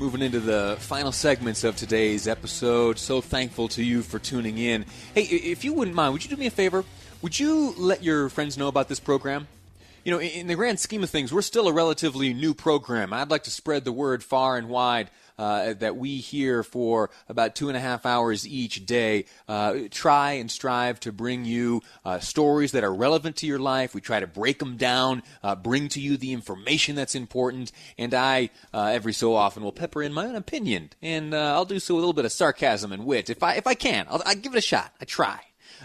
Moving into the final segments of today's episode. So thankful to you for tuning in. Hey, if you wouldn't mind, would you do me a favor? Would you let your friends know about this program? You know, in the grand scheme of things, we're still a relatively new program. I'd like to spread the word far and wide uh, that we here for about two and a half hours each day uh, try and strive to bring you uh, stories that are relevant to your life. We try to break them down, uh, bring to you the information that's important, and I uh, every so often will pepper in my own opinion, and uh, I'll do so with a little bit of sarcasm and wit if I if I can. I'll, I'll give it a shot. I try.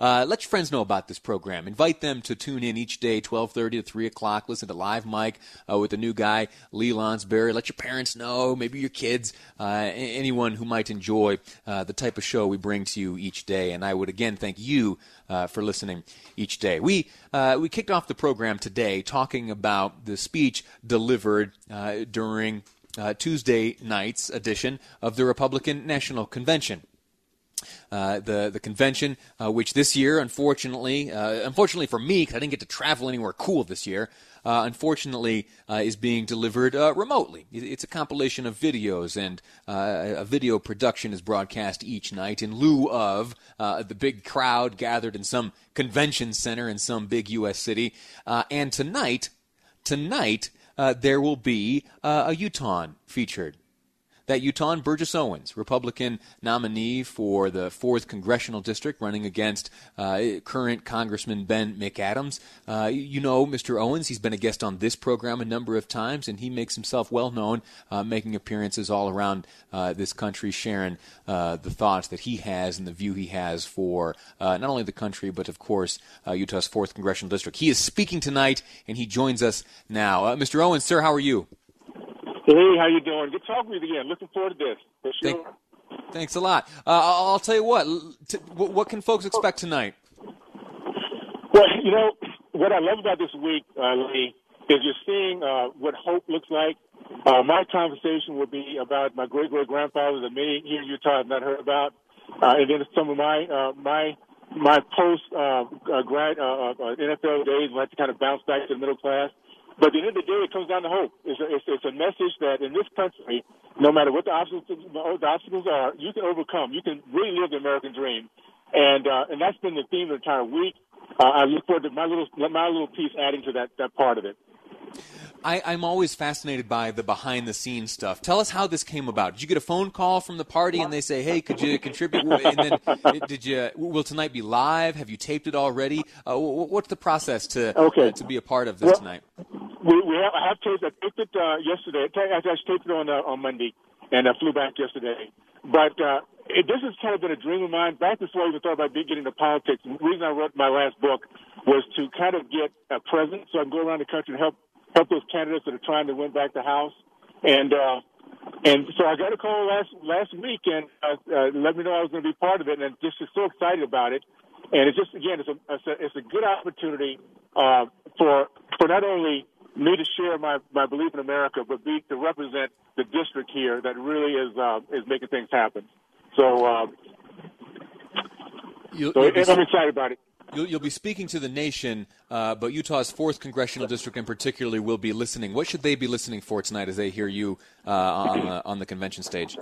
Uh, let your friends know about this program. Invite them to tune in each day, 12:30 to 3 o'clock. Listen to Live Mike uh, with the new guy, Lee Lonsberry. Let your parents know, maybe your kids, uh, anyone who might enjoy uh, the type of show we bring to you each day. And I would again thank you uh, for listening each day. We uh, we kicked off the program today talking about the speech delivered during Tuesday night's edition of the Republican National Convention. Uh, the the convention, uh, which this year, unfortunately, uh, unfortunately for me, because I didn't get to travel anywhere cool this year, uh, unfortunately, uh, is being delivered remotely. It's a compilation of videos, and a video production is broadcast each night in lieu of the big crowd gathered in some convention center in some big U.S. city. and tonight, tonight, there will be a Utah featured that Utah Burgess Owens, Republican nominee for the 4th Congressional District, running against uh, current Congressman Ben McAdams. Uh, you know Mr. Owens. He's been a guest on this program a number of times, and he makes himself well known, uh, making appearances all around uh, this country, sharing uh, the thoughts that he has and the view he has for uh, not only the country, but of course, Utah's 4th Congressional District. He is speaking tonight, and he joins us now. Mr. Owens, sir, how are you? Hey, how you doing? Good talking with you again. Looking forward to this. For sure. Thank, thanks a lot. Uh, I'll tell you what. T- what can folks expect tonight? Well, you know what I love about this week, uh, Lee, is you're seeing uh, what hope looks like. Uh, my conversation will be about my great great grandfather that many here in Utah have not heard about, uh, and then some of my uh, my my post uh, uh, grad uh, uh, NFL days when I had to kind of bounce back to the middle class. But at the end of the day, it comes down to hope. It's a, it's, it's a message that in this country, no matter what the obstacles, the obstacles are, you can overcome. You can really live the American dream. And, uh, and that's been the theme of the entire week. Uh, I look forward to my little, my little piece adding to that, that part of it. I, am always fascinated by the behind the scenes stuff. Tell us how this came about. Did you get a phone call from the party and they say, "Hey, could you contribute?" And then did you? Will tonight be live? Have you taped it already? Uh, what's the process to okay. uh, to be a part of this well, tonight? We, we have, I have taped. I taped it uh, yesterday. I taped it on uh, on Monday, and I flew back yesterday. But uh, it, this has kind of been a dream of mine back before I even thought about getting into politics. The reason I wrote my last book was to kind of get a presence so I can go around the country and help help those candidates that are trying to win back the House. And uh, and so I got a call last last week and uh, uh, let me know I was going to be part of it, and just so excited about it. And it's just again, it's a it's a, it's a good opportunity uh, for for not only me to share my, my belief in America, but be to represent the district here that really is uh, is making things happen. So, uh, you'll, so you'll I'm excited about it. You'll, you'll be speaking to the nation, uh, but Utah's fourth congressional district in particular will be listening. What should they be listening for tonight as they hear you uh, on the on the convention stage?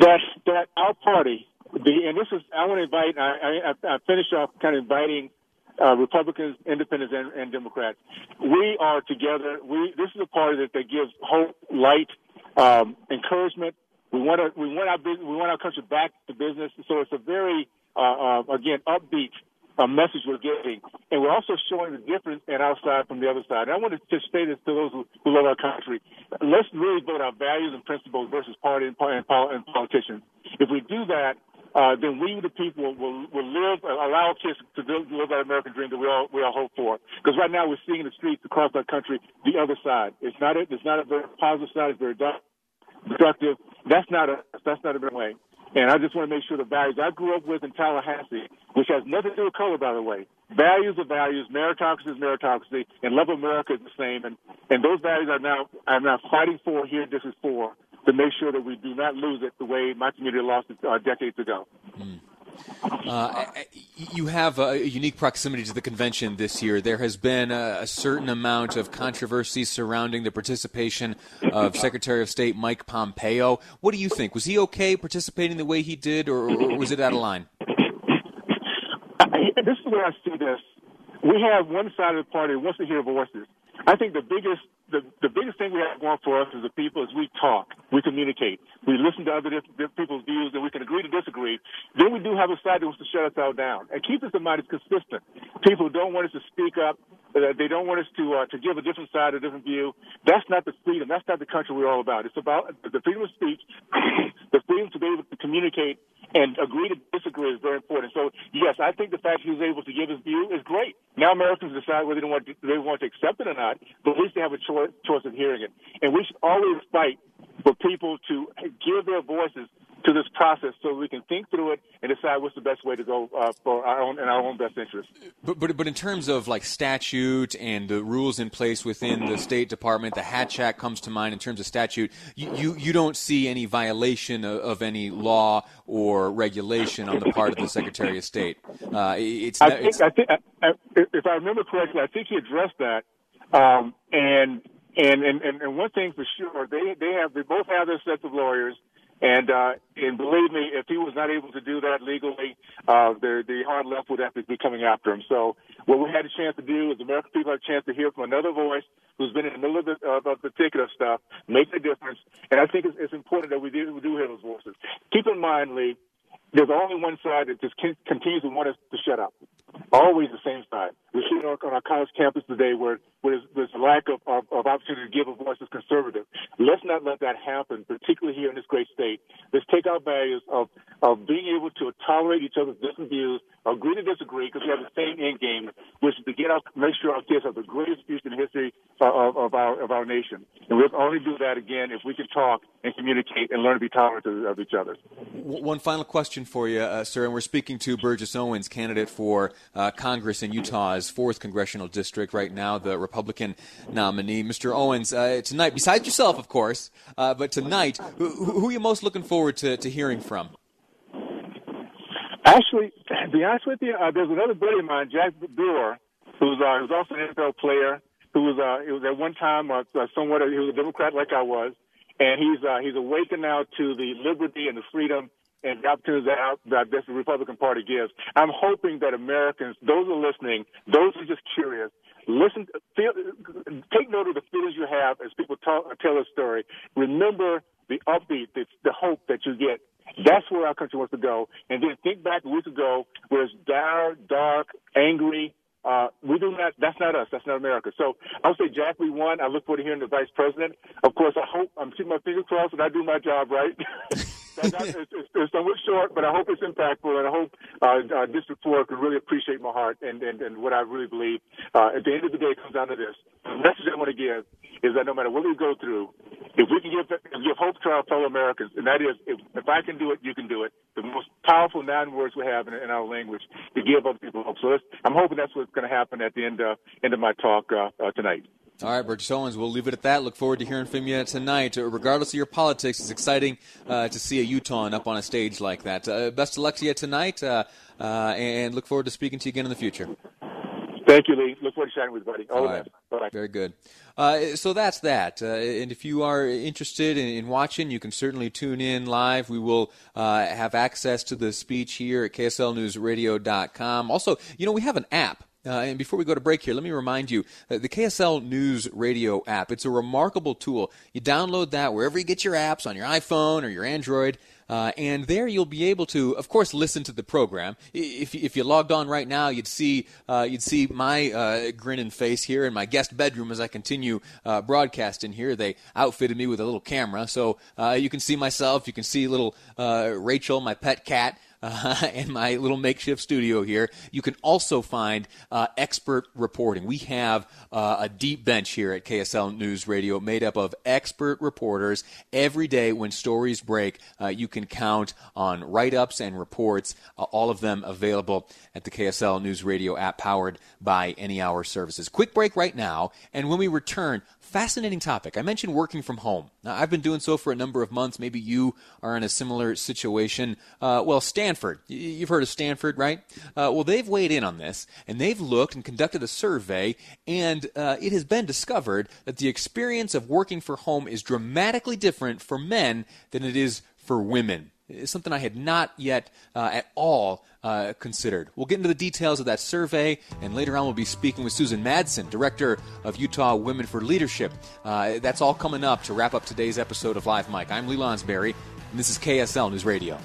That that our party, the and this is I want to invite. I, I, I finish off kind of inviting uh, Republicans, Independents, and, and, Democrats. We are together. We this is a party that, that gives hope, light, um, encouragement. We want our, we want our business, we want our country back to business. So it's a very uh, uh, again upbeat a message we're giving. And we're also showing the difference in our side from the other side. And I want to just say this to those who, who love our country. Let's really vote our values and principles versus party and, and, and politicians. If we do that, uh, then we, the people, will, will live, allow kids to live that American dream that we all, we all hope for. Because right now we're seeing in the streets across our country the other side. It's not a, it's not a very positive side. It's very destructive. That's not a, that's not a good way. And I just want to make sure the values I grew up with in Tallahassee, which has nothing to do with color, by the way. Values are values, meritocracy is meritocracy, and love America is the same. And, and those values are now, I'm now fighting for here, this is for, to make sure that we do not lose it the way my community lost it uh, decades ago. Mm. Uh, you have a unique proximity to the convention this year. There has been a, a, certain amount of controversy surrounding the participation of Secretary of State Mike Pompeo. What do you think? Was he okay participating the way he did, or, or was it out of line? This is where I see this. We have one side of the party wants to hear voices. I think the biggest the, the biggest thing we have going for us as a people is we talk, we communicate, we listen to other different, people's views, and we can agree to disagree. Then we do have a side that wants to shut us all down. And keep this in mind, it's consistent. People don't want us to speak up. Uh, they don't want us to uh, to give a different side, a different view. That's not the freedom. That's not the country we're all about. It's about the freedom of speech, the freedom to be able to communicate and agree to disagree is very important. So yes, I think the fact he was able to give his view is great. Now Americans decide whether they want to, they want to accept it or not, but at least they have a choice choice of hearing it. And we should always fight for people to give their voices to this process so we can think through it and decide what's the best way to go uh, for our own in our own best interest. But, but but in terms of like statute and the rules in place within the State Department, the Hatch Act comes to mind in terms of statute. You you, you don't see any violation of, of, any law or regulation on the part of the Secretary of State. Uh, it's, I think, it's, I think I, if I remember correctly, I think he addressed that, um, and and, and and one thing for sure, they they have they both have their sets of lawyers and uh, and believe me, if he was not able to do that legally, uh, the the hard left would have to be coming after him. So what we had a chance to do is American people had a chance to hear from another voice who's been in the middle of the, uh, of the thick of stuff, make a difference. And I think it's, it's important that we do, we do hear those voices. Keep in mind, Lee, there's only one side that just continues to want us to shut up. Always the same side. We see it on our college campus today where, where there's, a lack of, of, of opportunity to give a voice as conservative. Let's not let that happen, particularly here in this great state. Let's take our values of, of being able to tolerate each other's different views, agree to disagree, because we have the same end game, which is to get our, make sure our kids have the greatest future in history of, of, our, nation. And we'll only do that again if we can talk and communicate and learn to be tolerant of, each other. One final question for you, uh, sir, and we're speaking to Burgess Owens, candidate for uh, Congress in Utah's fourth congressional district. Right now, the Republican nominee, Mr. Owens. Uh, tonight, besides yourself, of course, uh, but tonight, who, who, are you most looking forward to, to hearing from? Actually, to be honest with you, uh, there's another buddy of mine, Jack Brewer, who's uh, who's also an NFL player, who was uh, he was at one time uh, somewhat he was a Democrat like I was, and he's uh, he's awakened now to the liberty and the freedom and the opportunities that, that this Republican Party gives. I'm hoping that Americans, those are listening, those who are just curious, listen, feel, take note of the feelings you have as people talk, tell a story. Remember the upbeat, the, the hope that you get. That's where our country wants to go. And then think back a week ago where it's dark, dark, angry, uh, we do not. That's not us. That's not America. So I'll say Jack, we won. I look forward to hearing the vice president. Of course, I hope I'm keeping my fingers crossed that I do my job right. that, that, it's, it's, it's somewhat short, but I hope it's impactful, and I hope uh, uh, District 4 can really appreciate my heart and, and, and what I really believe. Uh, at the end of the day, it comes down to this. The message I want to give is that no matter what we go through, if we can give, give hope to our fellow Americans, and that is, if, if I can do it, you can do it. The most powerful nine words we have in, in our language to give other people hope. So I'm hoping that's what's going to happen at the end, uh, end of my talk uh, uh, tonight. All right, Burgess Owens, we'll leave it at that. Look forward to hearing from you tonight. Uh, regardless of your politics, it's exciting uh, to see a Utah up on a stage like that. Uh, best of luck to you tonight, uh, uh, and look forward to speaking to you again in the future. Thank you, Lee. Look forward to chatting with you, buddy. All, All right. Bye. Very good. Uh, so that's that. and if you are interested in, in, watching, you can certainly tune in live. We will have access to the speech here at KSLNewsRadio.com. Also, you know, we have an app. Uh, and before we go to break here, let me remind you uh, the KSL News Radio app. It's a remarkable tool. You download that wherever you get your apps on your iPhone or your Android. Uh, and there you'll be able to, of course, listen to the program. If, if you logged on right now, you'd see uh, you'd see my uh, grinning face here in my guest bedroom as I continue uh, broadcasting here. They outfitted me with a little camera, so you can see myself. You can see little Rachel, my pet cat uh, in my little makeshift studio here. You can also find uh, expert reporting. We have uh, a deep bench here at KSL News Radio made up of expert reporters. Every day when stories break, uh, you can count on write ups and reports, uh, all of them available at the KSL News Radio app powered by Any Hour Services. Quick break right now, and when we return, fascinating topic. I mentioned working from home. Now, I've been doing so for a number of months. Maybe you are in a similar situation. Uh, well, Stan Stanford. You've heard of Stanford, right? Uh, well, they've weighed in on this, and they've looked and conducted a survey, and uh, it has been discovered that the experience of working for home is dramatically different for men than it is for women. It's something I had not yet uh, at all uh, considered. We'll get into the details of that survey, and later on we'll be speaking with Susan Madsen, Director of Utah Women for Leadership. Uh, that's all coming up to wrap up today's episode of Live Mike. I'm Lee Lonsberry, and this is KSL News Radio.